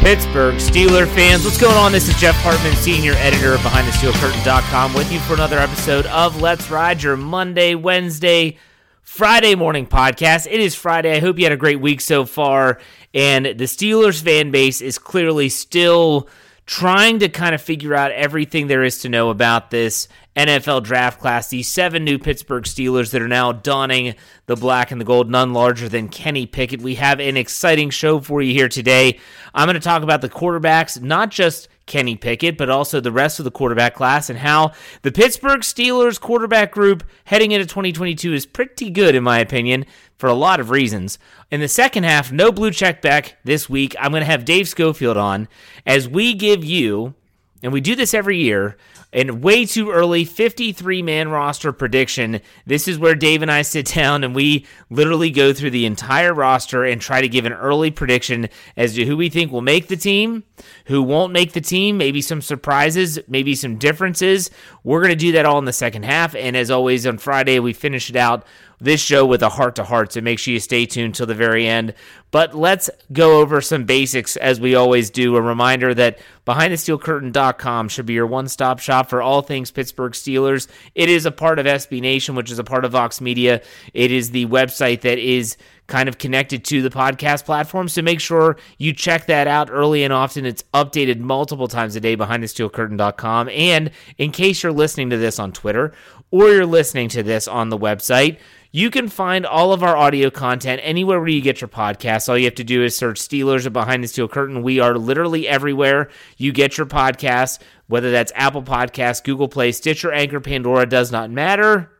Pittsburgh Steeler fans, what's going on? This is Jeff Hartman, senior editor of BehindTheSteelCurtain.com, with you for another episode of Let's Ride, your Monday, Wednesday, Friday morning podcast. It is Friday. I hope you had a great week so far. And the Steelers fan base is clearly still trying to kind of figure out everything there is to know about this NFL draft class. the seven new Pittsburgh Steelers that are now donning the black and the gold, none larger than Kenny Pickett. We have an exciting show for you here today. I'm going to talk about the quarterbacks, not just Kenny Pickett, but also the rest of the quarterback class and how the Pittsburgh Steelers quarterback group heading into 2022 is pretty good, in my opinion, for a lot of reasons. In the second half, no blue check back this week. I'm going to have Dave Schofield on as we give you, and we do this every year, and way too early 53 man roster prediction. This is where Dave and I sit down and we literally go through the entire roster and try to give an early prediction as to who we think will make the team, who won't make the team, maybe some surprises, maybe some differences. We're going to do that all in the second half. And as always, on Friday, we finish it out this show with a heart to heart. So make sure you stay tuned till the very end. But let's go over some basics as we always do. A reminder that BehindTheSteelCurtain.com should be your one stop shop for all things Pittsburgh Steelers. It is a part of SB Nation, which is a part of Vox Media. It is the website that is kind of connected to the podcast platform. So make sure you check that out early and often. It's updated multiple times a day behind thesteelcurtain.com. And in case you're listening to this on Twitter or you're listening to this on the website, you can find all of our audio content anywhere where you get your podcasts. All you have to do is search Steelers or Behind the Steel Curtain. We are literally everywhere you get your podcasts, whether that's Apple Podcasts, Google Play, Stitcher, Anchor, Pandora, does not matter.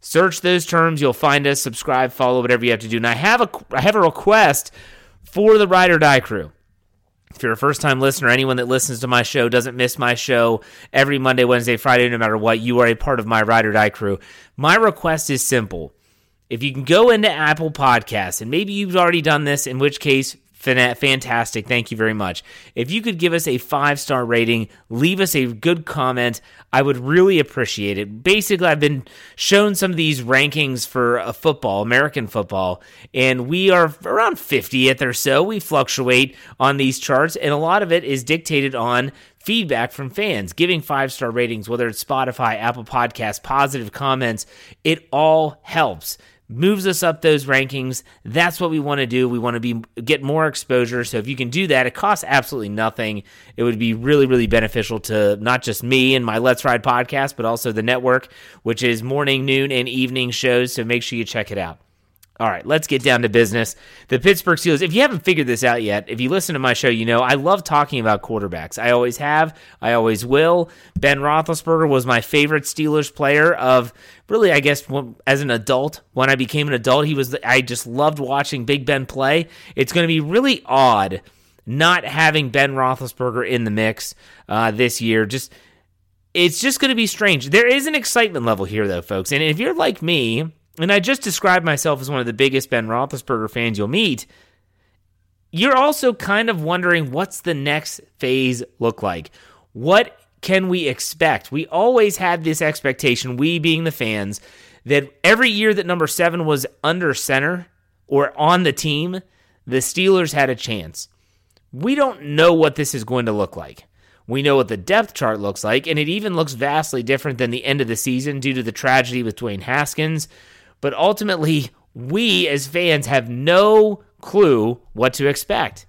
Search those terms. You'll find us. Subscribe, follow, whatever you have to do. And I have a I have a request for the Ride or Die crew. If you're a first time listener, anyone that listens to my show doesn't miss my show every Monday, Wednesday, Friday, no matter what, you are a part of my Ride or Die crew. My request is simple. If you can go into Apple Podcasts, and maybe you've already done this, in which case, fantastic. Thank you very much. If you could give us a five star rating, leave us a good comment, I would really appreciate it. Basically, I've been shown some of these rankings for a football, American football, and we are around 50th or so. We fluctuate on these charts, and a lot of it is dictated on feedback from fans, giving five star ratings, whether it's Spotify, Apple Podcasts, positive comments. It all helps moves us up those rankings. That's what we want to do. We want to be get more exposure. So if you can do that, it costs absolutely nothing. It would be really, really beneficial to not just me and my Let's Ride podcast, but also the network, which is morning, noon, and evening shows. So make sure you check it out. All right, let's get down to business. The Pittsburgh Steelers, if you haven't figured this out yet, if you listen to my show, you know I love talking about quarterbacks. I always have, I always will. Ben Roethlisberger was my favorite Steelers player of really, I guess, as an adult. When I became an adult, he was, I just loved watching Big Ben play. It's going to be really odd not having Ben Roethlisberger in the mix uh, this year. Just, it's just going to be strange. There is an excitement level here, though, folks. And if you're like me, and I just described myself as one of the biggest Ben Roethlisberger fans you'll meet, you're also kind of wondering what's the next phase look like? What can we expect? We always had this expectation, we being the fans, that every year that number seven was under center or on the team, the Steelers had a chance. We don't know what this is going to look like. We know what the depth chart looks like, and it even looks vastly different than the end of the season due to the tragedy with Dwayne Haskins but ultimately, we as fans have no clue what to expect.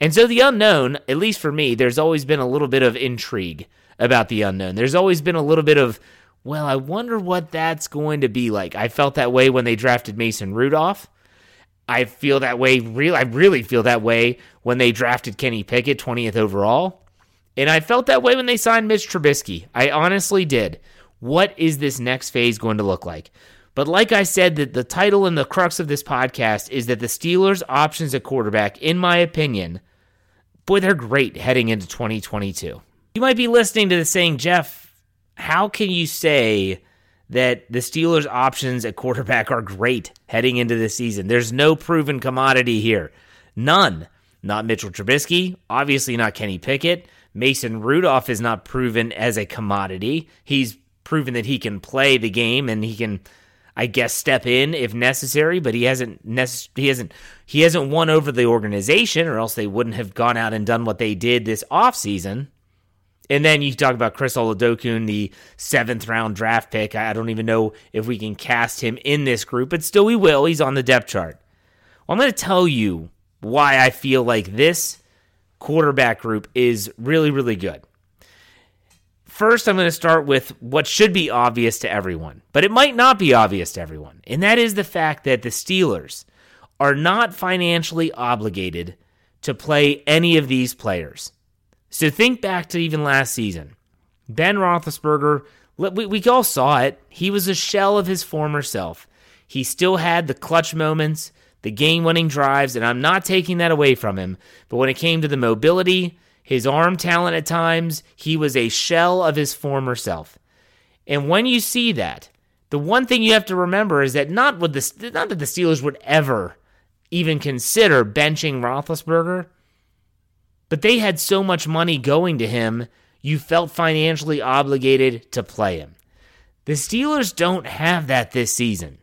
And so the unknown, at least for me, there's always been a little bit of intrigue about the unknown. There's always been a little bit of, well, I wonder what that's going to be like. I felt that way when they drafted Mason Rudolph. I feel that way real I really feel that way when they drafted Kenny Pickett 20th overall. And I felt that way when they signed Mitch Trubisky. I honestly did. What is this next phase going to look like? But like I said, the, the title and the crux of this podcast is that the Steelers' options at quarterback, in my opinion, boy, they're great heading into 2022. You might be listening to this saying, Jeff, how can you say that the Steelers' options at quarterback are great heading into the season? There's no proven commodity here. None. Not Mitchell Trubisky, obviously not Kenny Pickett. Mason Rudolph is not proven as a commodity. He's proven that he can play the game and he can I guess step in if necessary, but he hasn't he hasn't he hasn't won over the organization or else they wouldn't have gone out and done what they did this offseason. And then you talk about Chris Oladokun, the seventh round draft pick. I don't even know if we can cast him in this group, but still we will. He's on the depth chart. Well, I'm going to tell you why I feel like this quarterback group is really, really good. First, I'm going to start with what should be obvious to everyone, but it might not be obvious to everyone. And that is the fact that the Steelers are not financially obligated to play any of these players. So think back to even last season. Ben Roethlisberger, we, we all saw it. He was a shell of his former self. He still had the clutch moments, the game winning drives, and I'm not taking that away from him. But when it came to the mobility, his arm talent at times, he was a shell of his former self. And when you see that, the one thing you have to remember is that not would the not that the Steelers would ever even consider benching Roethlisberger, but they had so much money going to him, you felt financially obligated to play him. The Steelers don't have that this season.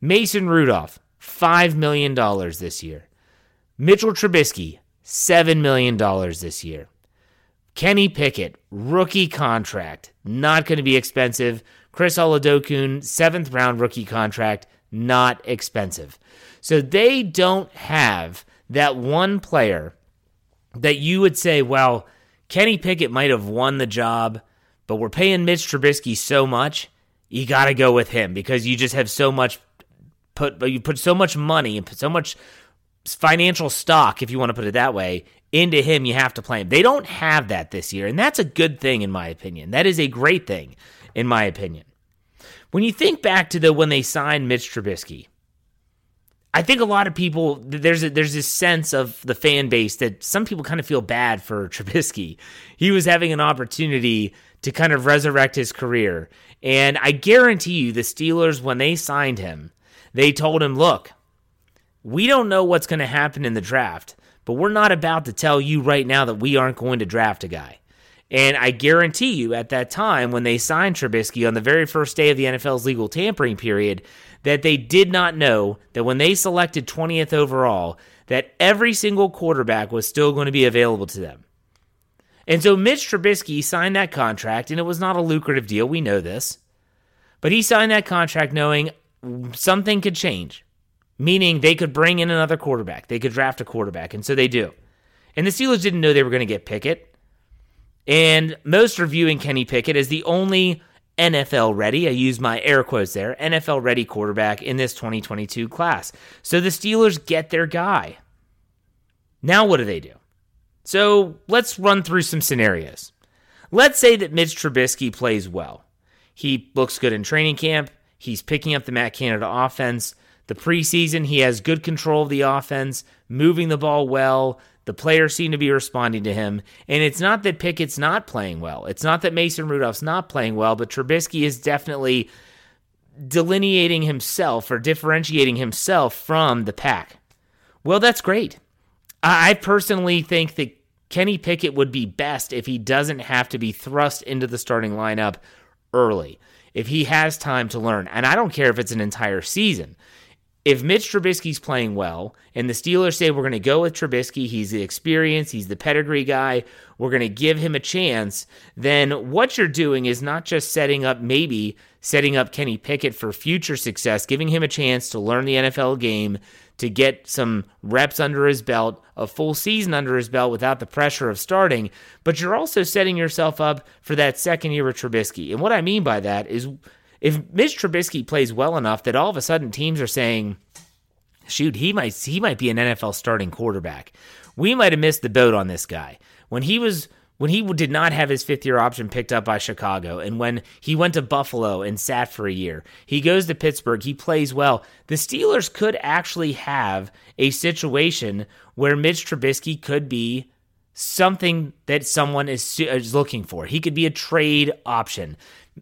Mason Rudolph, $5 million this year. Mitchell Trubisky, $7 million this year. Kenny Pickett, rookie contract, not going to be expensive. Chris Oladokun, seventh round rookie contract, not expensive. So they don't have that one player that you would say, well, Kenny Pickett might have won the job, but we're paying Mitch Trubisky so much, you got to go with him because you just have so much put you put so much money and put so much financial stock, if you want to put it that way, into him, you have to play him. They don't have that this year, and that's a good thing in my opinion. That is a great thing in my opinion. When you think back to the when they signed Mitch Trubisky, I think a lot of people there's a, there's this sense of the fan base that some people kind of feel bad for Trubisky. He was having an opportunity to kind of resurrect his career, and I guarantee you, the Steelers when they signed him, they told him, "Look, we don't know what's going to happen in the draft, but we're not about to tell you right now that we aren't going to draft a guy. And I guarantee you, at that time, when they signed Trubisky on the very first day of the NFL's legal tampering period, that they did not know that when they selected 20th overall, that every single quarterback was still going to be available to them. And so Mitch Trubisky signed that contract, and it was not a lucrative deal. We know this. But he signed that contract knowing something could change, meaning they could bring in another quarterback. They could draft a quarterback, and so they do. And the Steelers didn't know they were going to get Pickett. And most are viewing Kenny Pickett as the only NFL ready, I use my air quotes there, NFL ready quarterback in this 2022 class. So the Steelers get their guy. Now, what do they do? So let's run through some scenarios. Let's say that Mitch Trubisky plays well. He looks good in training camp. He's picking up the Matt Canada offense. The preseason, he has good control of the offense, moving the ball well. The players seem to be responding to him. And it's not that Pickett's not playing well. It's not that Mason Rudolph's not playing well, but Trubisky is definitely delineating himself or differentiating himself from the pack. Well, that's great. I personally think that Kenny Pickett would be best if he doesn't have to be thrust into the starting lineup early, if he has time to learn. And I don't care if it's an entire season. If Mitch Trubisky's playing well and the Steelers say we're going to go with Trubisky, he's the experience, he's the pedigree guy, we're going to give him a chance, then what you're doing is not just setting up, maybe setting up Kenny Pickett for future success, giving him a chance to learn the NFL game, to get some reps under his belt, a full season under his belt without the pressure of starting, but you're also setting yourself up for that second year of Trubisky. And what I mean by that is if Mitch Trubisky plays well enough that all of a sudden teams are saying, shoot, he might he might be an NFL starting quarterback. We might have missed the boat on this guy. When he was when he did not have his fifth year option picked up by Chicago, and when he went to Buffalo and sat for a year, he goes to Pittsburgh, he plays well. The Steelers could actually have a situation where Mitch Trubisky could be something that someone is, is looking for. He could be a trade option.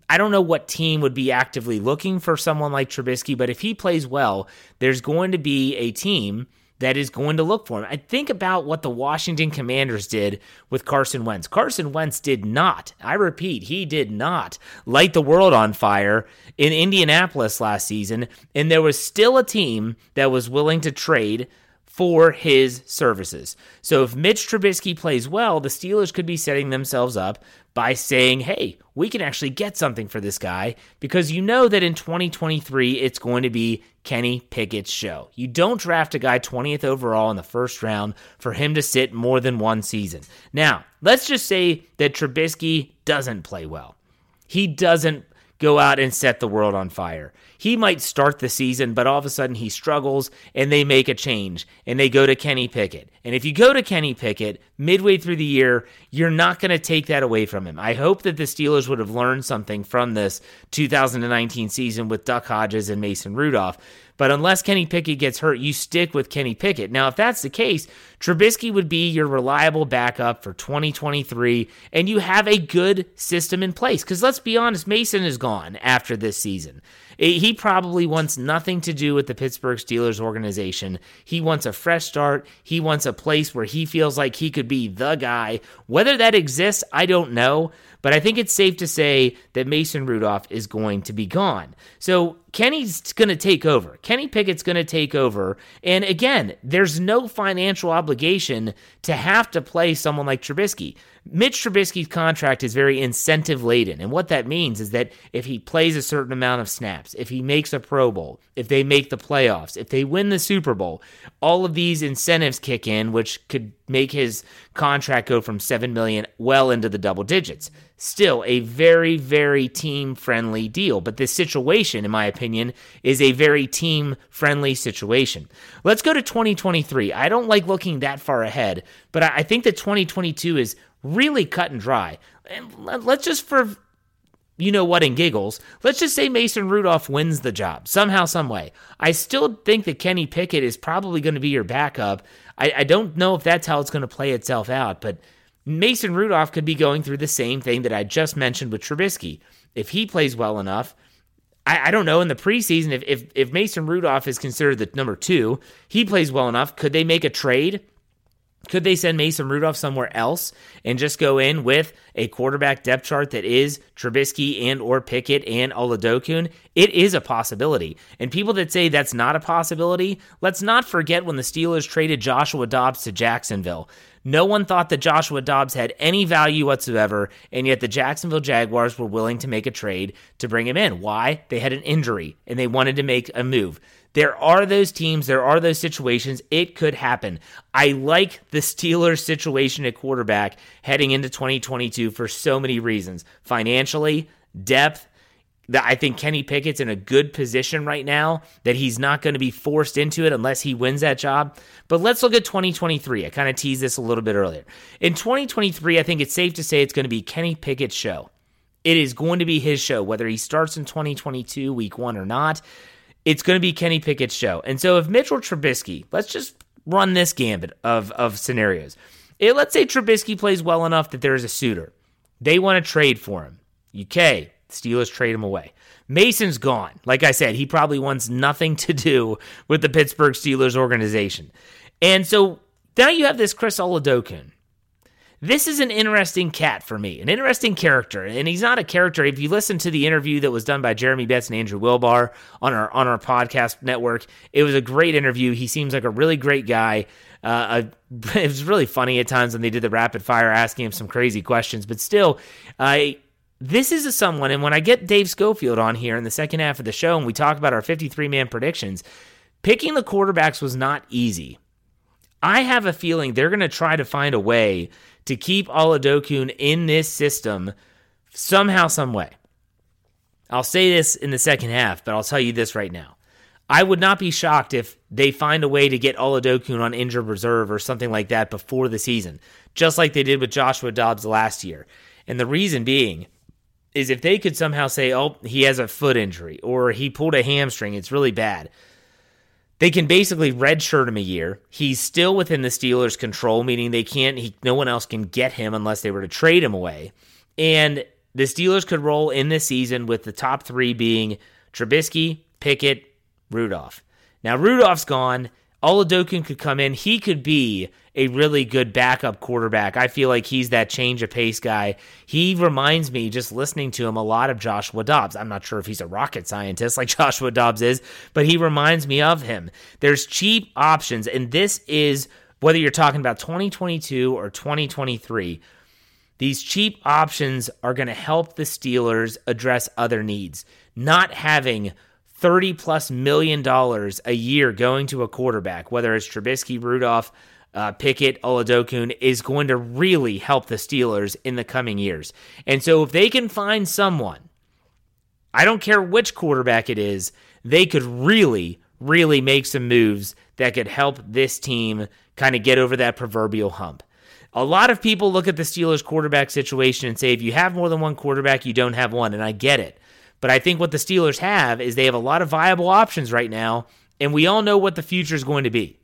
I don't know what team would be actively looking for someone like Trubisky, but if he plays well, there's going to be a team that is going to look for him. I think about what the Washington Commanders did with Carson Wentz. Carson Wentz did not, I repeat, he did not light the world on fire in Indianapolis last season, and there was still a team that was willing to trade for his services. So if Mitch Trubisky plays well, the Steelers could be setting themselves up by saying, hey, we can actually get something for this guy because you know that in 2023 it's going to be Kenny Pickett's show. You don't draft a guy 20th overall in the first round for him to sit more than one season. Now, let's just say that Trubisky doesn't play well. He doesn't go out and set the world on fire. He might start the season, but all of a sudden he struggles and they make a change and they go to Kenny Pickett. And if you go to Kenny Pickett midway through the year, you're not going to take that away from him. I hope that the Steelers would have learned something from this 2019 season with Duck Hodges and Mason Rudolph. But unless Kenny Pickett gets hurt, you stick with Kenny Pickett. Now, if that's the case, Trubisky would be your reliable backup for 2023, and you have a good system in place. Because let's be honest, Mason is gone after this season. He probably wants nothing to do with the Pittsburgh Steelers organization. He wants a fresh start. He wants a place where he feels like he could be the guy. Whether that exists, I don't know. But I think it's safe to say that Mason Rudolph is going to be gone. So Kenny's going to take over. Kenny Pickett's going to take over. And again, there's no financial obligation to have to play someone like Trubisky. Mitch Trubisky's contract is very incentive laden. And what that means is that if he plays a certain amount of snaps, if he makes a Pro Bowl, if they make the playoffs, if they win the Super Bowl, all of these incentives kick in, which could make his contract go from 7 million well into the double digits. Still a very, very team friendly deal. But this situation, in my opinion, is a very team friendly situation. Let's go to 2023. I don't like looking that far ahead, but I think that 2022 is really cut and dry. And let's just for you know what in giggles, let's just say Mason Rudolph wins the job somehow, some way. I still think that Kenny Pickett is probably going to be your backup. I, I don't know if that's how it's going to play itself out, but Mason Rudolph could be going through the same thing that I just mentioned with Trubisky. If he plays well enough, I, I don't know in the preseason if, if if Mason Rudolph is considered the number two, he plays well enough. Could they make a trade Could they send Mason Rudolph somewhere else and just go in with a quarterback depth chart that is Trubisky and or Pickett and Oladokun? It is a possibility. And people that say that's not a possibility, let's not forget when the Steelers traded Joshua Dobbs to Jacksonville. No one thought that Joshua Dobbs had any value whatsoever, and yet the Jacksonville Jaguars were willing to make a trade to bring him in. Why? They had an injury and they wanted to make a move. There are those teams, there are those situations. It could happen. I like the Steelers' situation at quarterback heading into 2022 for so many reasons financially, depth. I think Kenny Pickett's in a good position right now that he's not going to be forced into it unless he wins that job. But let's look at 2023. I kind of teased this a little bit earlier. In 2023, I think it's safe to say it's going to be Kenny Pickett's show. It is going to be his show, whether he starts in 2022, week one or not it's going to be Kenny Pickett's show. And so if Mitchell Trubisky, let's just run this gambit of, of scenarios. It, let's say Trubisky plays well enough that there is a suitor. They want to trade for him. UK, Steelers trade him away. Mason's gone. Like I said, he probably wants nothing to do with the Pittsburgh Steelers organization. And so now you have this Chris Oladokun this is an interesting cat for me, an interesting character, and he's not a character. If you listen to the interview that was done by Jeremy Betts and Andrew Wilbar on our on our podcast network, it was a great interview. He seems like a really great guy. Uh, it was really funny at times when they did the rapid fire, asking him some crazy questions, but still, I. This is a someone, and when I get Dave Schofield on here in the second half of the show and we talk about our 53 man predictions, picking the quarterbacks was not easy. I have a feeling they're going to try to find a way to keep Oladokun in this system somehow, some way. I'll say this in the second half, but I'll tell you this right now. I would not be shocked if they find a way to get Oladokun on injured reserve or something like that before the season, just like they did with Joshua Dobbs last year. And the reason being is if they could somehow say, oh, he has a foot injury or he pulled a hamstring, it's really bad. They can basically redshirt him a year. He's still within the Steelers' control, meaning they can't. He, no one else can get him unless they were to trade him away. And the Steelers could roll in this season with the top three being Trubisky, Pickett, Rudolph. Now Rudolph's gone. Oladokun could come in. He could be a really good backup quarterback. I feel like he's that change of pace guy. He reminds me, just listening to him, a lot of Joshua Dobbs. I'm not sure if he's a rocket scientist like Joshua Dobbs is, but he reminds me of him. There's cheap options, and this is whether you're talking about 2022 or 2023. These cheap options are going to help the Steelers address other needs. Not having 30 plus million dollars a year going to a quarterback, whether it's Trubisky, Rudolph, uh, Pickett, Oladokun, is going to really help the Steelers in the coming years. And so if they can find someone, I don't care which quarterback it is, they could really, really make some moves that could help this team kind of get over that proverbial hump. A lot of people look at the Steelers quarterback situation and say if you have more than one quarterback, you don't have one. And I get it. But I think what the Steelers have is they have a lot of viable options right now, and we all know what the future is going to be.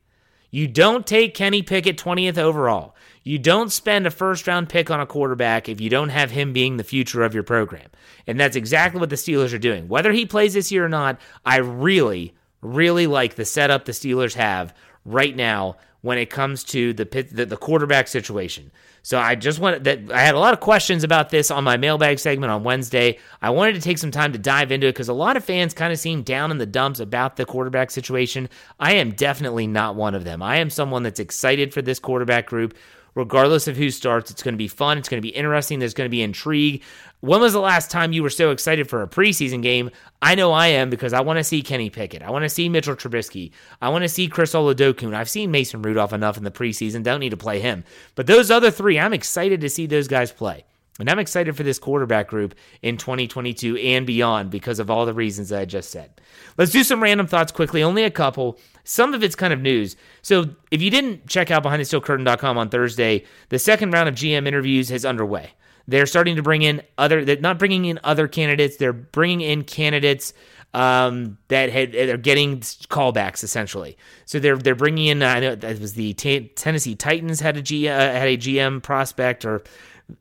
You don't take Kenny Pickett 20th overall. You don't spend a first round pick on a quarterback if you don't have him being the future of your program. And that's exactly what the Steelers are doing. Whether he plays this year or not, I really, really like the setup the Steelers have right now when it comes to the the, quarterback situation. So I just wanted that I had a lot of questions about this on my mailbag segment on Wednesday. I wanted to take some time to dive into it because a lot of fans kind of seem down in the dumps about the quarterback situation. I am definitely not one of them. I am someone that's excited for this quarterback group regardless of who starts. It's going to be fun. It's going to be interesting. There's going to be intrigue. When was the last time you were so excited for a preseason game? I know I am because I want to see Kenny Pickett. I want to see Mitchell Trubisky. I want to see Chris Oladokun. I've seen Mason Rudolph enough in the preseason. Don't need to play him. But those other three, I'm excited to see those guys play. And I'm excited for this quarterback group in 2022 and beyond because of all the reasons I just said. Let's do some random thoughts quickly, only a couple. Some of it's kind of news. So if you didn't check out BehindTheSteelCurtain.com on Thursday, the second round of GM interviews is underway. They're starting to bring in other, they're not bringing in other candidates, they're bringing in candidates um, that had they're getting callbacks essentially. So they're they're bringing in. I know that was the T- Tennessee Titans had a G, uh, had a GM prospect or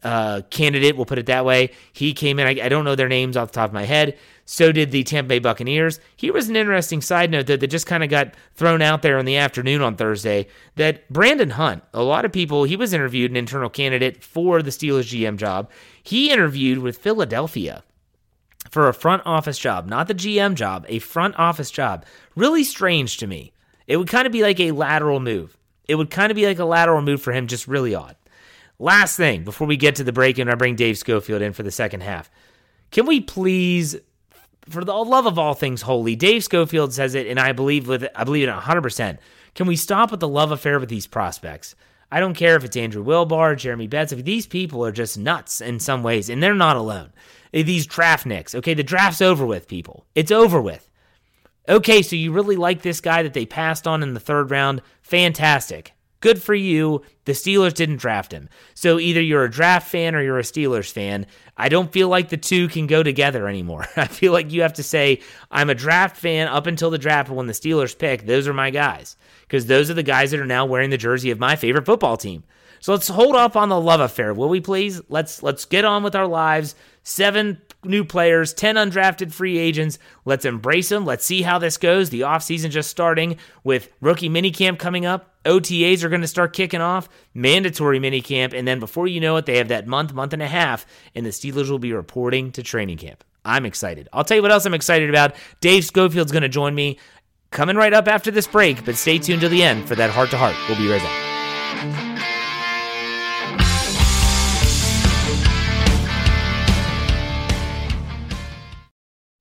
uh, candidate. We'll put it that way. He came in. I, I, don't know their names off the top of my head. So did the Tampa Bay Buccaneers. Here was an interesting side note that, that just kind of got thrown out there in the afternoon on Thursday. That Brandon Hunt, a lot of people, he was interviewed an internal candidate for the Steelers GM job. He interviewed with Philadelphia for a front office job, not the GM job, a front office job. Really strange to me. It would kind of be like a lateral move. It would kind of be like a lateral move for him, just really odd. Last thing before we get to the break and I bring Dave Schofield in for the second half. Can we please, for the love of all things holy, Dave Schofield says it, and I believe with I believe it 100. percent Can we stop with the love affair with these prospects? I don't care if it's Andrew Wilbar, Jeremy Betts. If these people are just nuts in some ways, and they're not alone. Eh, these draft nicks. Okay, the draft's over with, people. It's over with. Okay, so you really like this guy that they passed on in the third round? Fantastic. Good for you. The Steelers didn't draft him. So either you're a draft fan or you're a Steelers fan. I don't feel like the two can go together anymore. I feel like you have to say, I'm a draft fan up until the draft, when the Steelers pick, those are my guys. Because those are the guys that are now wearing the jersey of my favorite football team. So let's hold up on the love affair, will we please? Let's let's get on with our lives. Seven new players, 10 undrafted free agents. Let's embrace them. Let's see how this goes. The offseason just starting with rookie minicamp coming up. OTAs are going to start kicking off, mandatory minicamp, and then before you know it, they have that month, month and a half, and the Steelers will be reporting to training camp. I'm excited. I'll tell you what else I'm excited about. Dave Schofield's going to join me coming right up after this break, but stay tuned to the end for that heart to heart. We'll be right back.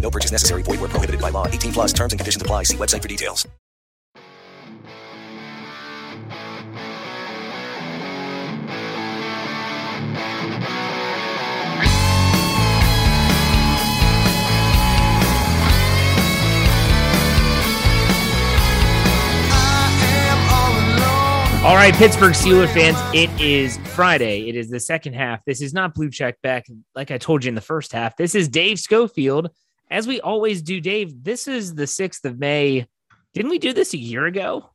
No purchase necessary. Void where prohibited by law. 18 plus terms and conditions apply. See website for details. All right, Pittsburgh Steelers fans, it is Friday. It is the second half. This is not Blue Check back, like I told you in the first half. This is Dave Schofield. As we always do, Dave, this is the 6th of May. Didn't we do this a year ago?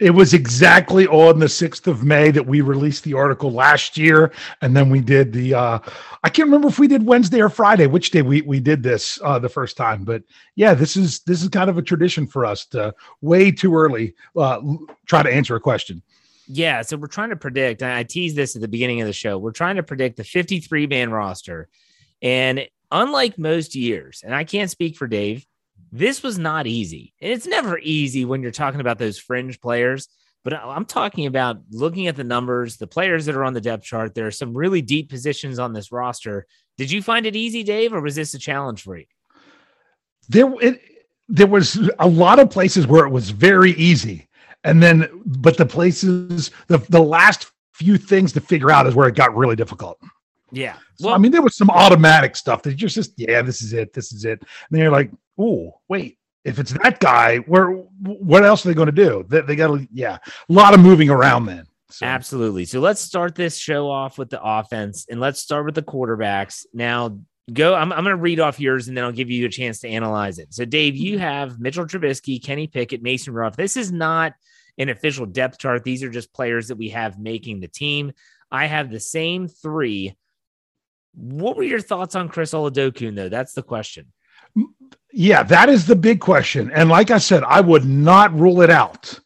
It was exactly on the 6th of May that we released the article last year. And then we did the, uh, I can't remember if we did Wednesday or Friday, which day we, we did this uh, the first time. But yeah, this is, this is kind of a tradition for us to way too early uh, try to answer a question. Yeah, so we're trying to predict. I teased this at the beginning of the show. We're trying to predict the 53 man roster. And unlike most years, and I can't speak for Dave, this was not easy. And it's never easy when you're talking about those fringe players. But I'm talking about looking at the numbers, the players that are on the depth chart. There are some really deep positions on this roster. Did you find it easy, Dave, or was this a challenge for you? There, it, there was a lot of places where it was very easy and then but the places the the last few things to figure out is where it got really difficult. Yeah. Well, so, I mean, there was some automatic stuff that you're just, yeah, this is it, this is it. And then you're like, oh, wait, if it's that guy, where what else are they going to do? They, they got to, yeah, a lot of moving around then. So. Absolutely. So let's start this show off with the offense and let's start with the quarterbacks. Now, go. I'm, I'm going to read off yours and then I'll give you a chance to analyze it. So, Dave, you mm-hmm. have Mitchell Trubisky, Kenny Pickett, Mason Rudolph. This is not an official depth chart. These are just players that we have making the team. I have the same three. What were your thoughts on Chris Oladokun, though? That's the question. Yeah, that is the big question. And like I said, I would not rule it out.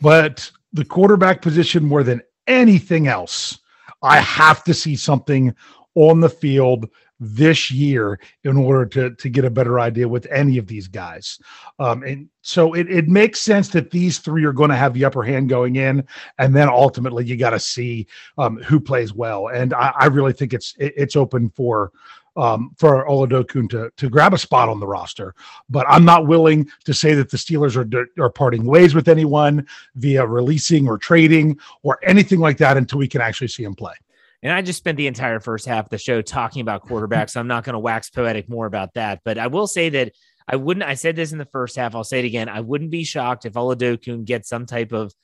But the quarterback position, more than anything else, I have to see something on the field this year in order to to get a better idea with any of these guys. Um, and so it, it makes sense that these three are going to have the upper hand going in, and then ultimately you got to see um, who plays well. And I, I really think it's it, it's open for um, for Oladokun to to grab a spot on the roster. But I'm not willing to say that the Steelers are are parting ways with anyone via releasing or trading or anything like that until we can actually see him play. And I just spent the entire first half of the show talking about quarterbacks. so I'm not going to wax poetic more about that. But I will say that I wouldn't, I said this in the first half. I'll say it again. I wouldn't be shocked if Oladokun gets some type of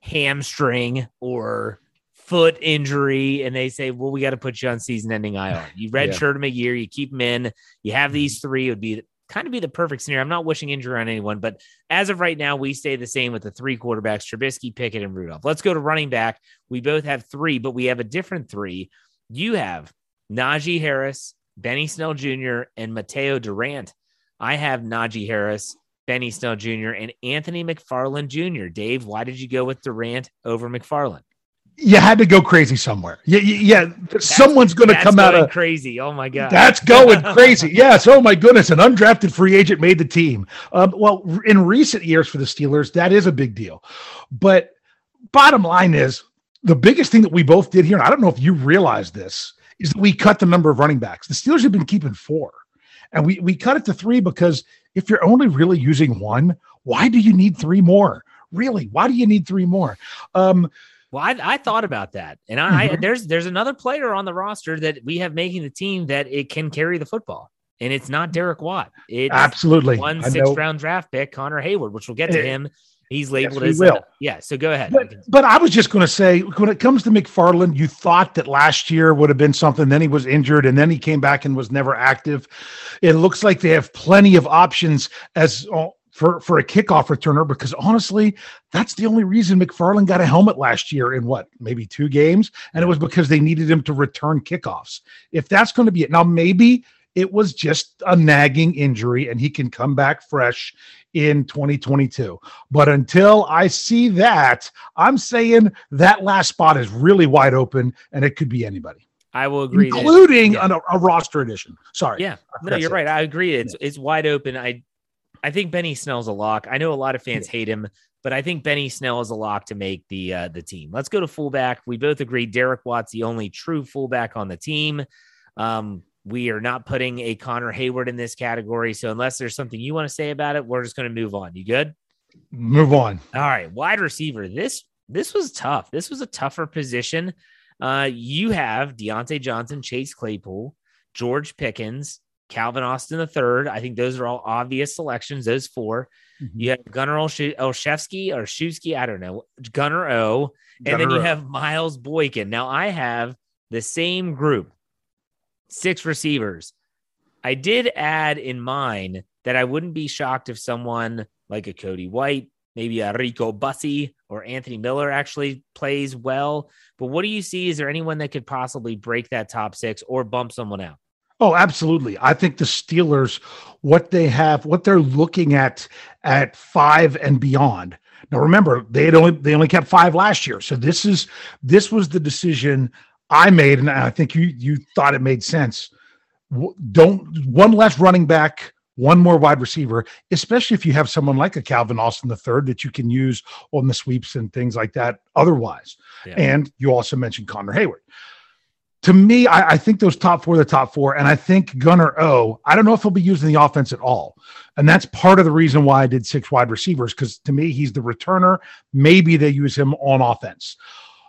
hamstring or foot injury and they say, well, we got to put you on season ending IR. You redshirt yeah. him a year, you keep him in, you have these three, it would be kind of be the perfect scenario. I'm not wishing injury on anyone, but as of right now, we stay the same with the three quarterbacks Trubisky, Pickett, and Rudolph. Let's go to running back. We both have three, but we have a different three. You have Najee Harris, Benny Snell Jr., and Mateo Durant. I have Najee Harris, Benny Snell Jr., and Anthony McFarland Jr. Dave, why did you go with Durant over McFarland? You had to go crazy somewhere. Yeah, yeah. someone's going to come out of crazy. Oh my god, that's going crazy. Yes. Oh my goodness, an undrafted free agent made the team. Um, well, in recent years for the Steelers, that is a big deal. But bottom line is the biggest thing that we both did here, and I don't know if you realize this, is that we cut the number of running backs. The Steelers have been keeping four, and we we cut it to three because if you're only really using one, why do you need three more? Really, why do you need three more? Um, well, I, I thought about that, and I, mm-hmm. I, there's there's another player on the roster that we have making the team that it can carry the football, and it's not Derek Watt. It's absolutely one sixth round draft pick, Connor Heyward, which we'll get to it, him. He's labeled yes, as will. Yeah. So go ahead. But, but I was just going to say, when it comes to McFarland, you thought that last year would have been something. Then he was injured, and then he came back and was never active. It looks like they have plenty of options as for for a kickoff returner because honestly, that's the only reason McFarland got a helmet last year in what maybe two games, and it was because they needed him to return kickoffs. If that's going to be it, now maybe it was just a nagging injury and he can come back fresh in 2022. But until I see that, I'm saying that last spot is really wide open and it could be anybody. I will agree, including yeah. a, a, roster addition. Sorry, yeah, no, you're it. right. I agree. It's yeah. it's wide open. I I think Benny Snell's a lock. I know a lot of fans hate him, but I think Benny Snell is a lock to make the uh, the team. Let's go to fullback. We both agree Derek Watt's the only true fullback on the team. Um, we are not putting a Connor Heyward in this category. So unless there's something you want to say about it, we're just going to move on. You good? Move on. All right, wide receiver. This this was tough. This was a tougher position. Uh, you have Diontae Johnson, Chase Claypool, George Pickens, Calvin Austin III. I think those are all obvious selections, those 4 mm-hmm. You have Gunnar Olszewski or Shusky, I don't know, Gunnar O. And Gunnar then you o. have Miles Boykin. Now I have the same group, six receivers. I did add in mine that I wouldn't be shocked if someone like a Cody White, maybe a Rico Bussey or Anthony Miller actually plays well. But what do you see? Is there anyone that could possibly break that top six or bump someone out? Oh, absolutely. I think the Steelers, what they have, what they're looking at at five and beyond. Now, remember, they had only they only kept five last year, so this is this was the decision I made, and I think you you thought it made sense. Don't one less running back, one more wide receiver, especially if you have someone like a Calvin Austin the third that you can use on the sweeps and things like that. Otherwise, yeah. and you also mentioned Connor Heyward to me, I, I, think those top four, are the top four, and I think Gunnar O. I don't know if he'll be using the offense at all, and that's part of the reason why I did six wide receivers because to me he's the returner. Maybe they use him on offense.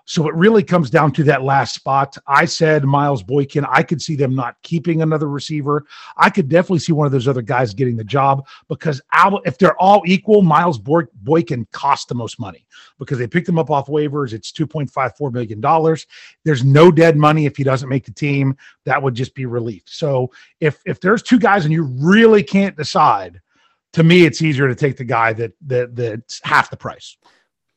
So it really comes down to that last spot. I said Miles Boykin. I could see them not keeping another receiver. I could definitely see one of those other guys getting the job because if they're all equal, Miles Boykin cost the most money because they picked him up off waivers. It's $2.54 million. There's no dead money if he doesn't make the team. That would just be relief. So if if there's two guys and you really can't decide, to me, it's easier to take the guy that that that's half the price.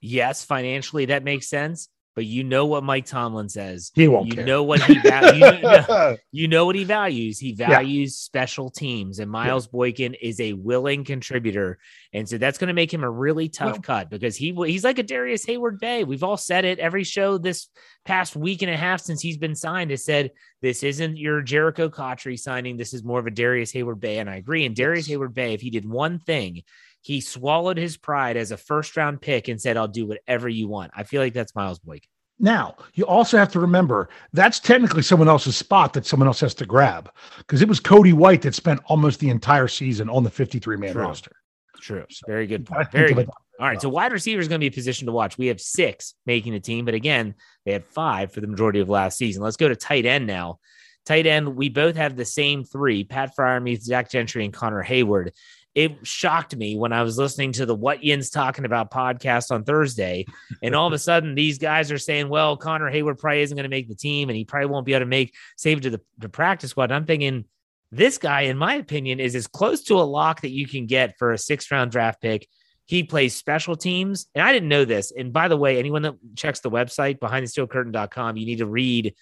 Yes, financially that makes sense but you know what Mike Tomlin says. He won't You care. know what he values. you, know, you know what he values. He Yeah. values special teams, and Miles Boykin is a willing contributor, and so that's going to make him a really tough Well- cut because he he's like a Darrius Heyward-Bey. We've all said it every show this past week and a half since he's been signed. Has said this isn't your Jerricho Cotchery signing. This is more of a Darrius Heyward-Bey, and I agree. And Darrius Heyward-Bey, if he did one thing. He swallowed his pride as a first round pick and said, I'll do whatever you want. I feel like that's Miles Boykin. Now, you also have to remember that's technically someone else's spot that someone else has to grab because it was Cody White that spent almost the entire season on the 53 man roster. True. Very good point. Very good. All right. So wide receiver is going to be a position to watch. We have six making the team, but again, they had five for the majority of last season. Let's go to tight end now. Tight end, we both have the same three Pat Freiermuth, Zach Gentry, and Connor Heyward. It shocked me when I was listening to the What Yin's Talking About podcast on Thursday. And all of a sudden, these guys are saying, well, Connor Heyward probably isn't going to make the team and he probably won't be able to make save it to the, the practice squad. And I'm thinking, this guy, in my opinion, is as close to a lock that you can get for a six round draft pick. He plays special teams. And I didn't know this. And by the way, anyone that checks the website behindthesteelcurtain.com, you need to read.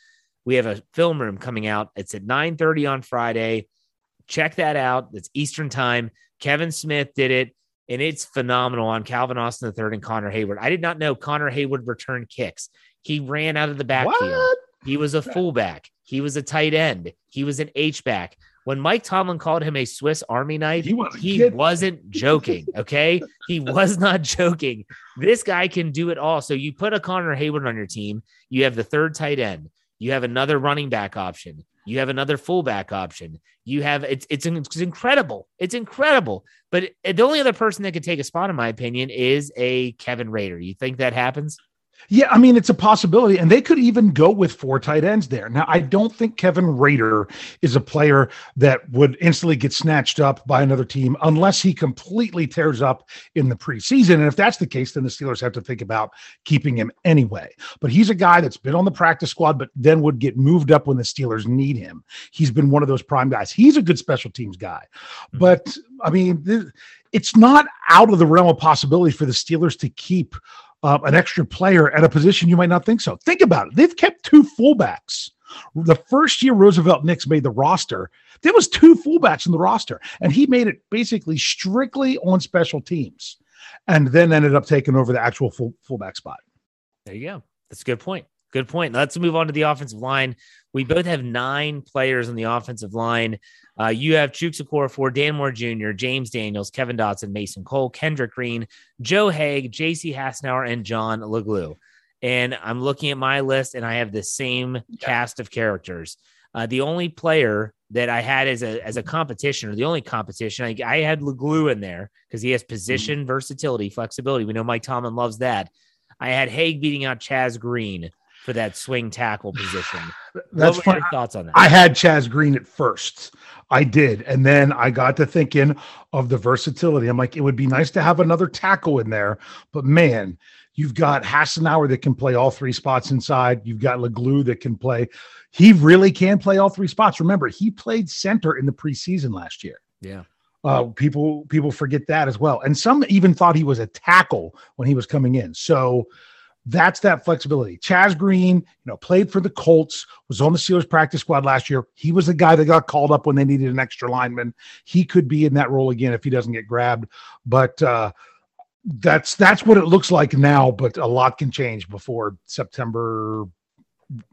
We have a film room coming out. It's at 9 30 on Friday. Check that out. It's Eastern time. Kevin Smith did it, and it's phenomenal on Calvin Austin III and Connor Heyward. I did not know Connor Heyward returned kicks. He ran out of the backfield. What? He was a fullback. He was a tight end. He was an H back. When Mike Tomlin called him a Swiss Army knife, He wasn't he wasn't joking. Okay. he was not joking. This guy can do it all. So you put a Connor Heyward on your team, you have the third tight end, you have another running back option, you have another fullback option. You have it's it's, it's incredible. It's incredible. But the only other person that could take a spot, in my opinion, is a Kevin Rader. You think that happens? Yeah, I mean, it's a possibility. And they could even go with four tight ends there. Now, I don't think Kevin Rader is a player that would instantly get snatched up by another team unless he completely tears up in the preseason. And if that's the case, then the Steelers have to think about keeping him anyway. But he's a guy that's been on the practice squad, but then would get moved up when the Steelers need him. He's been one of those prime guys. He's a good special teams guy. Mm-hmm. But I mean, th- it's not out of the realm of possibility for the Steelers to keep uh, an extra player at a position you might not think so. Think about it. They've kept two fullbacks. The first year Roosevelt Nix made the roster, there was two fullbacks in the roster, and he made it basically strictly on special teams, and then ended up taking over the actual full fullback spot. There you go. That's a good point. Good point. Let's move on to the offensive line. We both have nine players on the offensive line. Uh, you have Chukwuma Okorafor Dan Moore Jr., James Daniels, Kevin Dotson, Mason Cole, Kendrick Green, Joe Haeg, J.C. Hassenauer, and John Leglue. And I'm looking at my list, and I have the same cast of characters. Uh, the only player that I had as a as a competition, or the only competition, I, I had Leglue in there because he has position versatility, flexibility. We know Mike Tomlin loves that. I had Haeg beating out Chaz Green for that swing tackle position. That's what your thoughts on that? I had Chaz Green at first. I did. And then I got to thinking of the versatility. I'm like, it would be nice to have another tackle in there. But man, you've got Hassenauer that can play all three spots inside. You've got Leglue that can play. He really can play all three spots. Remember, he played center in the preseason last year. yeah. Uh, people people forget that as well, and some even thought he was a tackle when he was coming in. So that's that flexibility. Chaz Green, you know, played for the Colts, was on the Steelers practice squad last year. He was the guy that got called up when they needed an extra lineman. He could be in that role again if he doesn't get grabbed. But uh, that's that's what it looks like now. But a lot can change before September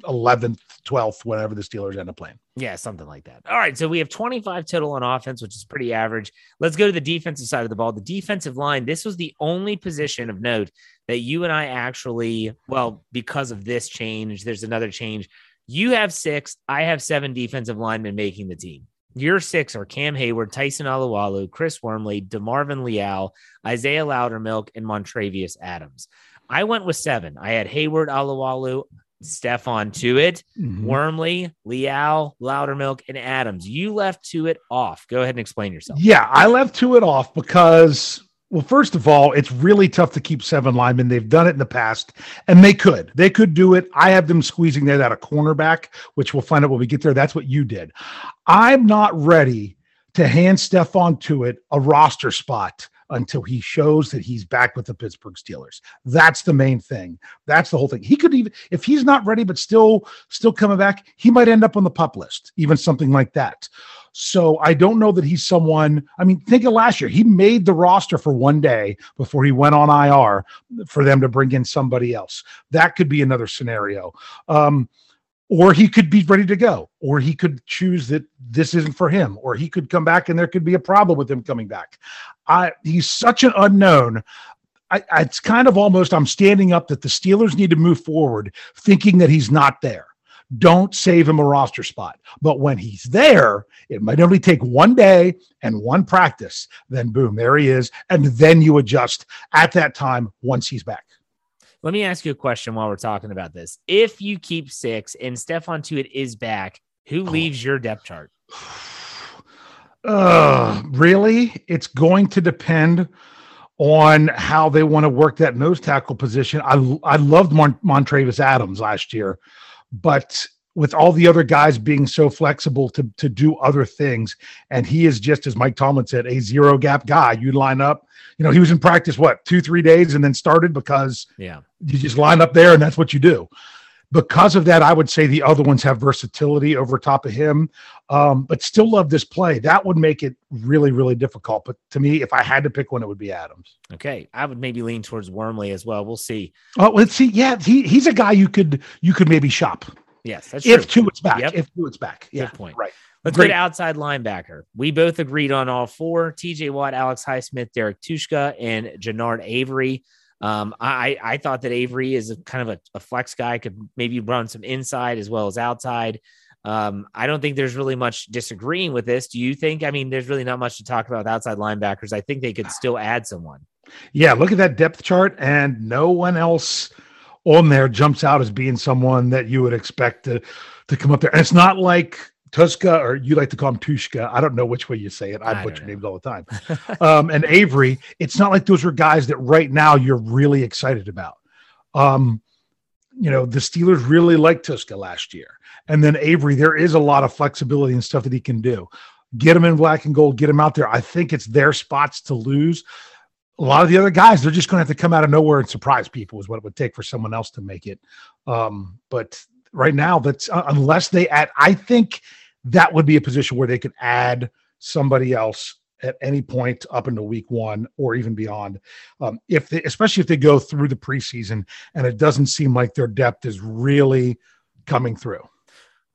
11th, 12th, whenever the Steelers end up playing. Yeah, something like that. All right. So we have 25 total on offense, which is pretty average. Let's go to the defensive side of the ball. The defensive line, this was the only position of note that you and I actually, well, because of this change, there's another change. You have six, I have seven defensive linemen making the team. Your six are Cam Heyward, Tyson Alualu, Chris Wormley, DeMarvin Leal, Isaiah Loudermilk, and Montravius Adams. I went with seven. I had Heyward, Alualu, Stephon Tuitt, Mhm. Wormley, Leal, Loudermilk, and Adams. You left Tuitt off. Go ahead and explain yourself. Yeah, I left Tuitt off because, well, first of all, it's really tough to keep seven linemen. They've done it in the past, and they could. They could do it. I have them squeezing that out of cornerback, which we'll find out when we get there. That's what you did. I'm not ready to hand Stephon Tuitt a roster spot until he shows that he's back with the Pittsburgh Steelers. That's the main thing. That's the whole thing. He could even if he's not ready but still still coming back, he might end up on the pup list, even something like that. So I don't know that he's someone. I mean, think of last year. He made the roster for one day before he went on IR for them to bring in somebody else. That could be another scenario. Um, or he could be ready to go, or he could choose that this isn't for him, or he could come back and there could be a problem with him coming back. I, he's such an unknown. I, it's kind of almost I'm standing up that the Steelers need to move forward thinking that he's not there don't save him a roster spot. But when he's there, it might only take one day and one practice. Then, boom, there he is. And then you adjust at that time once he's back. Let me ask you a question while we're talking about this. If you keep six and Stephon Tuitt is back, who oh. leaves your depth chart? Uh, really? It's going to depend on how they want to work that nose tackle position. I I loved Mont- Montravius Adams last year but with all the other guys being so flexible to to do other things, and he is just as Mike Tomlin said, a zero gap guy. You line up, you know, he was in practice what two three days and then started because yeah, you just line up there and that's what you do. Because of that, I would say the other ones have versatility over top of him, um, but still love this play. That would make it really, really difficult. But to me, if I had to pick one, it would be Adams. Okay, I would maybe lean towards Wormley as well. We'll see. Oh, let's see. Yeah, he, he's a guy you could you could maybe shop. Yes, that's if true. Tuitt's back. Yep. If Tuitt's back. Yeah, Good point. Right. Let's Great. go to outside linebacker. We both agreed on all four: T.J. Watt, Alex Highsmith, Derek Tuszka, and Genard Avery. Um, I I thought that Avery is a, kind of a, a, flex guy, could maybe run some inside as well as outside. Um, I don't think there's really much disagreeing with this. Do you think? I mean, there's really not much to talk about with outside linebackers. I think they could still add someone. Yeah, look at that depth chart, and no one else on there jumps out as being someone that you would expect to to come up there. And it's not like Tuszka, or you like to call him Tushka. I don't know which way you say it. I, I butcher names all the time. um, and Avery, it's not like those are guys that right now you're really excited about. Um, you know, the Steelers really liked Tuszka last year. And then Avery, there is a lot of flexibility and stuff that he can do. Get him in black and gold, get him out there. I think it's their spots to lose. A lot of the other guys, they're just going to have to come out of nowhere and surprise people, is what it would take for someone else to make it. Um, but right now, that's uh, unless they add, I think that would be a position where they could add somebody else at any point up into week one or even beyond. Um, if they, especially if they go through the preseason and it doesn't seem like their depth is really coming through.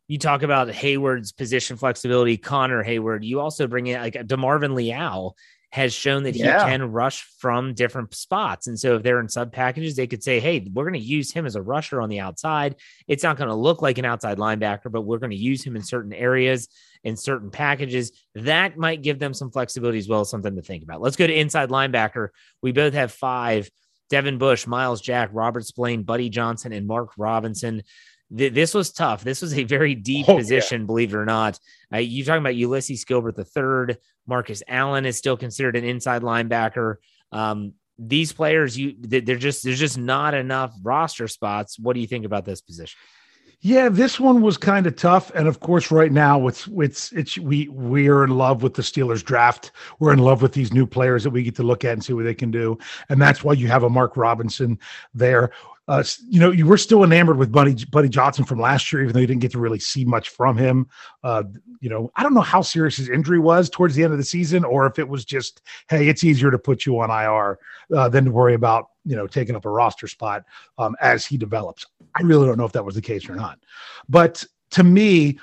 You talk about Heyward's position flexibility, Connor Heyward. You also bring in like DeMarvin Leal has shown that yeah. he can rush from different spots. And so if they're in sub packages, they could say, hey, we're going to use him as a rusher on the outside. It's not going to look like an outside linebacker, but we're going to use him in certain areas in certain packages. That might give them some flexibility as well, something to think about. Let's go to inside linebacker. We both have five. Devin Bush, Myles Jack, Robert Spillane, Buddy Johnson, and Mark Robinson this was tough. This was a very deep oh, position, yeah. believe it or not. Uh, you're talking about Ulysses Gilbert the third. Marcus Allen is still considered an inside linebacker. Um, these players, you they're just there's just not enough roster spots. What do you think about this position? Yeah, this one was kind of tough, and of course, right now it's it's it's we we are in love with the Steelers draft. We're in love with these new players that we get to look at and see what they can do, and that's why you have a Mark Robinson there uh, you know, you were still enamored with Buddy Buddy Johnson from last year, even though you didn't get to really see much from him. Uh, you know, I don't know how serious his injury was towards the end of the season, or if it was just, hey, it's easier to put you on IR uh, than to worry about you know taking up a roster spot um, as he develops. I really don't know if that was the case or not, but to me,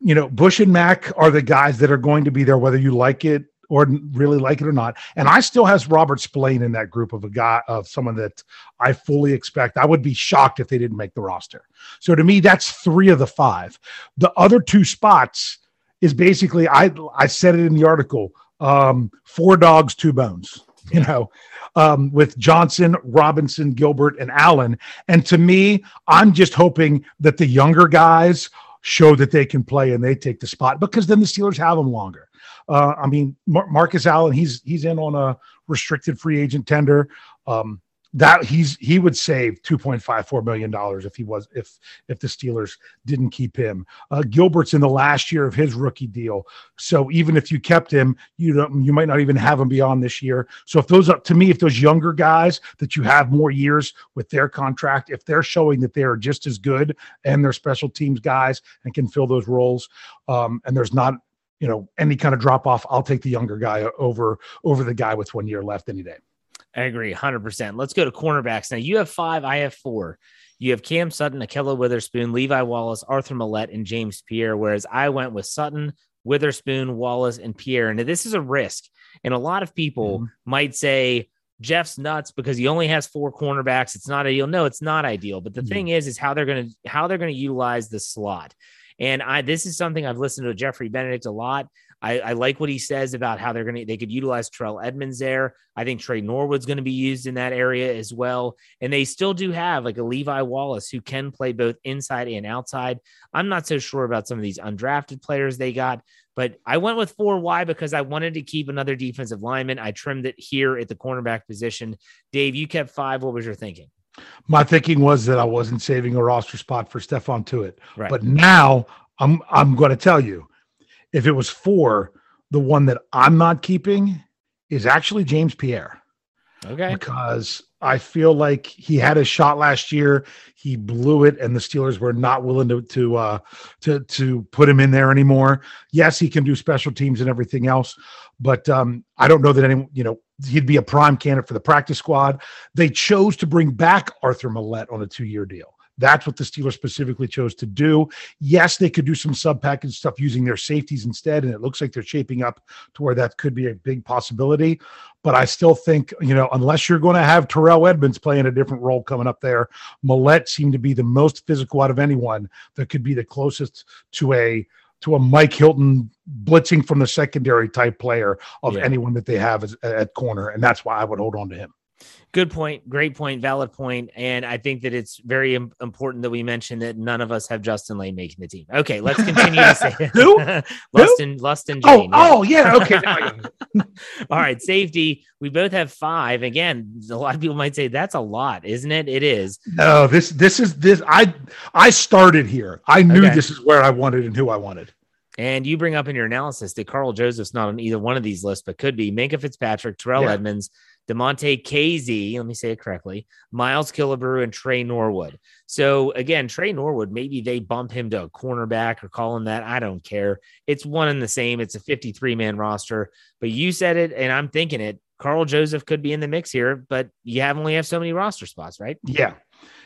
you know, Bush and Mack are the guys that are going to be there, whether you like it or really like it or not. And I still has Robert Spillane in that group of a guy of someone that I fully expect. I would be shocked if they didn't make the roster. So to me, that's three of the five. The other two spots is basically I I said it in the article. Um, four dogs, two bones. You know, um, with Johnson, Robinson, Gilbert, and Allen. And to me, I'm just hoping that the younger guys show that they can play and they take the spot because then the Steelers have them longer. Uh, I mean, Mar- Marcus Allen, he's he's in on a restricted free agent tender. Um, that he's he would save 2.54 million dollars if he was if if the Steelers didn't keep him. Uh, Gilbert's in the last year of his rookie deal, so even if you kept him, you don't you might not even have him beyond this year. So if those up to me, if those younger guys that you have more years with their contract, if they're showing that they are just as good and they're special teams guys and can fill those roles, um, and there's not you know any kind of drop off, I'll take the younger guy over over the guy with one year left any day. I agree 100%. Let's go to cornerbacks. Now, you have five, I have four. You have Cam Sutton, Ahkello Witherspoon, Levi Wallace, Arthur Maulet, and James Pierre, whereas I went with Sutton, Witherspoon, Wallace, and Pierre. And this is a risk. And a lot of people mm-hmm. might say, Jeff's nuts because he only has four cornerbacks. It's not ideal. No, it's not ideal. But the mm-hmm. thing is, is how they're going to how they're going to utilize the slot. And I this is something I've listened to Jeffrey Benedict a lot. I, I, like what he says about how they're going to they could utilize Terrell Edmunds there. I think Tre Norwood's going to be used in that area as well. And they still do have like a Levi Wallace who can play both inside and outside. I'm not so sure about some of these undrafted players they got, but I went with four. Why? Because I wanted to keep another defensive lineman. I trimmed it here at the cornerback position. Dave, you kept five. What was your thinking? My thinking was that I wasn't saving a roster spot for Stephon Tuitt. Right. But now I'm I'm going to tell you if it was four, the one that I'm not keeping is actually James Pierre. Okay. Because I feel like he had a shot last year. He blew it, and the Steelers were not willing to to uh, to to put him in there anymore. Yes, he can do special teams and everything else, but um, I don't know that any you know he'd be a prime candidate for the practice squad. They chose to bring back Arthur Maulet on a two year deal. That's what the Steelers specifically chose to do. Yes, they could do some sub package stuff using their safeties instead, and it looks like they're shaping up to where that could be a big possibility. But I still think, you know, unless you're going to have Terrell Edmunds playing a different role coming up there, Maulet seemed to be the most physical out of anyone that could be the closest to a to a Mike Hilton blitzing from the secondary type player of yeah. anyone that they have as, at corner, and that's why I would hold on to him. Good point. Great point. Valid point. And I think that it's very Im- important that we mention that none of us have Justin Lane making the team. Okay, let's continue to say who? Lustin, Lustin oh, Jane. Oh, yeah. oh, yeah. Okay. All right. Safety. We both have five. Again, a lot of people might say that's a lot, isn't it? It is. No, this this is this. I I started here. I knew okay. this is where I wanted and who I wanted. And you bring up in your analysis that Karl Joseph's not on either one of these lists, but could be Minkah Fitzpatrick, Terrell yeah. Edmunds, Damontae Kazee, let me say it correctly, Miles Killebrew, and Tre Norwood. So again, Tre Norwood, maybe they bump him to a cornerback or call him that. I don't care. It's one and the same. It's a 53 man roster. But you said it, and I'm thinking it. Karl Joseph could be in the mix here, but you have only have so many roster spots, right? Yeah.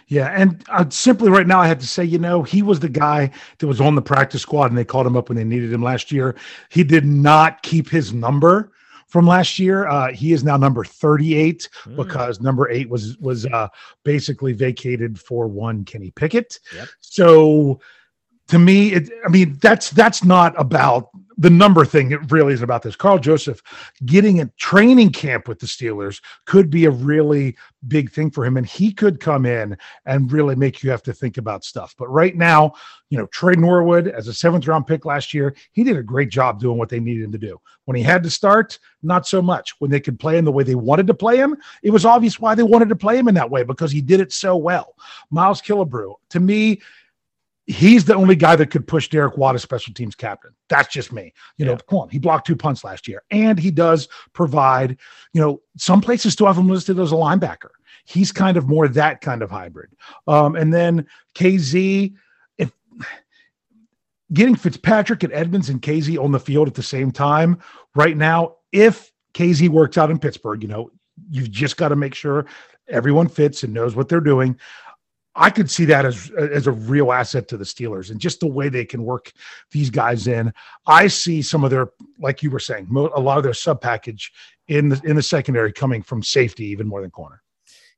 Yeah, and uh, simply right now, I have to say, you know, he was the guy that was on the practice squad, and they called him up when they needed him last year. He did not keep his number, from last year. Uh, he is now number 38 mm. because number eight was was uh, basically vacated for one Kenny Pickett. Yep. So to me, it, I mean, that's that's not about the number thing. It really is about this. Karl Joseph getting a training camp with the Steelers could be a really big thing for him, and he could come in and really make you have to think about stuff. But right now, you know, Tre Norwood as a seventh round pick last year, he did a great job doing what they needed him to do. When he had to start, not so much. When they could play him the way they wanted to play him, it was obvious why they wanted to play him in that way because he did it so well. Miles Killebrew, to me, he's the only guy that could push Derek Watt as special teams captain. That's just me. You yeah. know, come on, he blocked two punts last year, and he does provide. You know, some places still have him listed as a linebacker. He's kind of more that kind of hybrid. Um, and then Kazee, if getting Fitzpatrick and Edmunds and Kazee on the field at the same time right now, if Kazee works out in Pittsburgh, you know, you've just got to make sure everyone fits and knows what they're doing. I could see that as as a real asset to the Steelers and just the way they can work these guys in. I see some of their, like you were saying, a lot of their sub package in the in the secondary coming from safety even more than corner.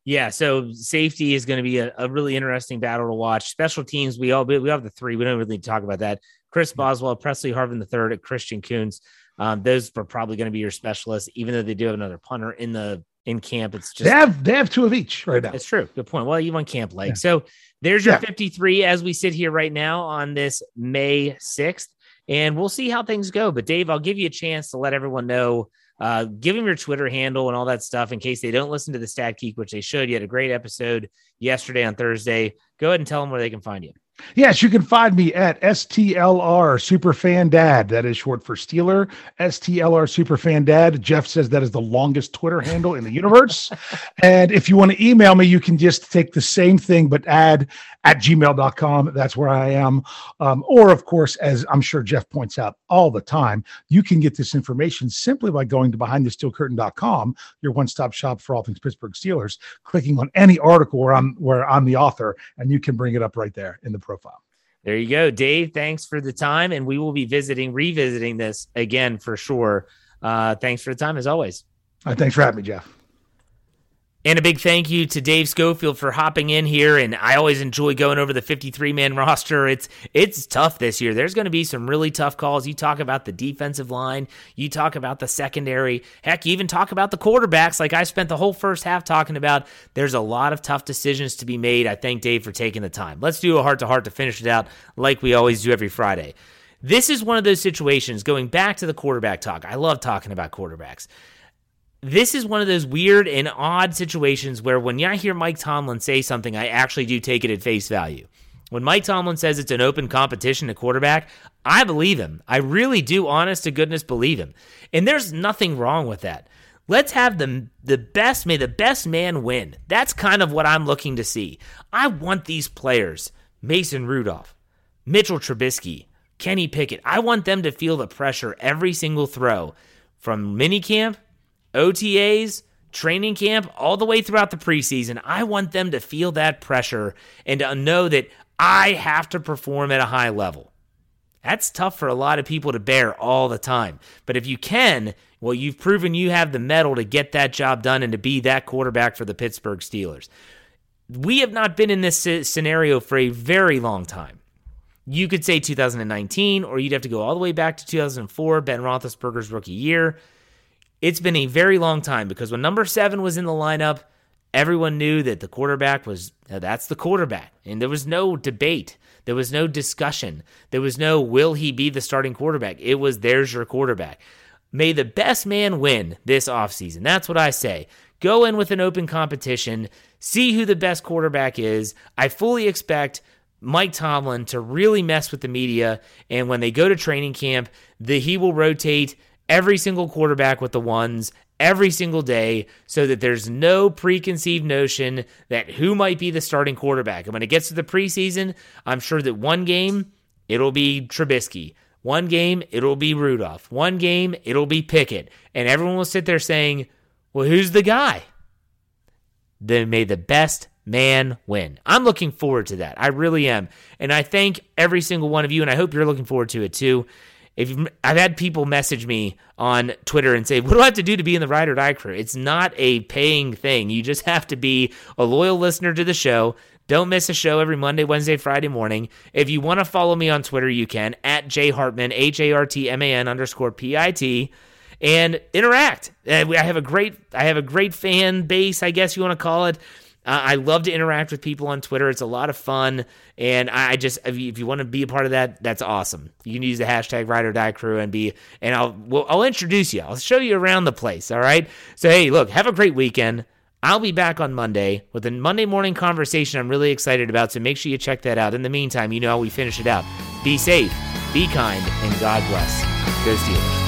Yeah, so safety is going to be a, a, really interesting battle to watch. Special teams, we all we have the three. We don't really need to talk about that. Chris Boswell, Pressley Harvin the third, Christian Kuntz. Um, those are probably going to be your specialists, even though they do have another punter in the in camp. It's just they have they have two of each right now. It's true. Good point. Well, you want camp like yeah. so. There's your yeah. 53 as we sit here right now on this May 6th, and we'll see how things go. But Dave, I'll give you a chance to let everyone know Uh, give them your Twitter handle and all that stuff in case they don't listen to the Stat Geek, which they should. You had a great episode yesterday on Thursday. Go ahead and tell them where they can find you. Yes, you can find me at STLR Superfan Dad. That is short for Steeler. STLR Superfan Dad. Jeff says that is the longest Twitter handle in the universe. and if you want to email me, you can just take the same thing but add at gmail.com. That's where I am. Um, or, of course, as I'm sure Jeff points out all the time, you can get this information simply by going to behindthesteelcurtain.com, your one stop shop for all things Pittsburgh Steelers, clicking on any article where I'm, where I'm the author, and you can bring it up right there in the profile. There you go, Dave. Thanks for the time, and we will be visiting, revisiting this again for sure. Uh, thanks for the time, as always. Thanks for having me, Jeff. And a big thank you to Dave Schofield for hopping in here. And I always enjoy going over the 53 man roster. It's it's tough this year. There's going to be some really tough calls. You talk about the defensive line, you talk about the secondary. Heck, you even talk about the quarterbacks. Like I spent the whole first half talking about. There's a lot of tough decisions to be made. I thank Dave for taking the time. Let's do a heart to heart to finish it out, like we always do every Friday. This is one of those situations going back to the quarterback talk. I love talking about quarterbacks this is one of those weird and odd situations where when I hear Mike Tomlin say something, I actually do take it at face value. When Mike Tomlin says it's an open competition to quarterback, I believe him. I really do, honest to goodness, believe him. And there's nothing wrong with that. Let's have the, the best, may the best man win. That's kind of what I'm looking to see. I want these players, Mason Rudolph, Mitchell Trubisky, Kenny Pickett, I want them to feel the pressure every single throw from minicamp OTAs, training camp, all the way throughout the preseason. I want them to feel that pressure and to know that I have to perform at a high level. That's tough for a lot of people to bear all the time. But if you can, well, you've proven you have the mettle to get that job done and to be that quarterback for the Pittsburgh Steelers. We have not been in this scenario for a very long time. You could say 2019, or you'd have to go all the way back to 2004, Ben Roethlisberger's rookie year. It's been a very long time because when number seven was in the lineup, everyone knew that the quarterback was uh, that's the quarterback. And there was no debate. There was no discussion. There was no will he be the starting quarterback. It was there's your quarterback. May the best man win this offseason. That's what I say. Go in with an open competition, see who the best quarterback is. I fully expect Mike Tomlin to really mess with the media. And when they go to training camp, the, he will rotate every single quarterback with the ones every single day so that there's no preconceived notion that who might be the starting quarterback. And when it gets to the preseason, I'm sure that one game it'll be Trubisky. One game it'll be Rudolph. One game it'll be Pickett. And everyone will sit there saying, well, who's the guy? Then may the best man win. I'm looking forward to that. I really am. And I thank every single one of you, and I hope you're looking forward to it too. If I've had people message me on Twitter and say, "What do I have to do to be in the Ride or Die crew?" It's not a paying thing. You just have to be a loyal listener to the show. Don't miss a show every Monday, Wednesday, Friday morning. If you want to follow me on Twitter, you can at J Hartman, H A R T M A N underscore P I T, and interact. Uh, I have a great, I have a great fan base, I guess you want to call it. Uh, I love to interact with people on Twitter. It's a lot of fun. And I just, if you, you, want to be a part of that, that's awesome. You can use the hashtag Ride or Die Crew and be, and I'll, I'll introduce you. I'll show you around the place. All right. So, hey, look, have a great weekend. I'll be back on Monday with a Monday morning conversation I'm really excited about. So make sure you check that out. In the meantime, you know how we finish it out. Be safe, be kind, and God bless. Go Steelers.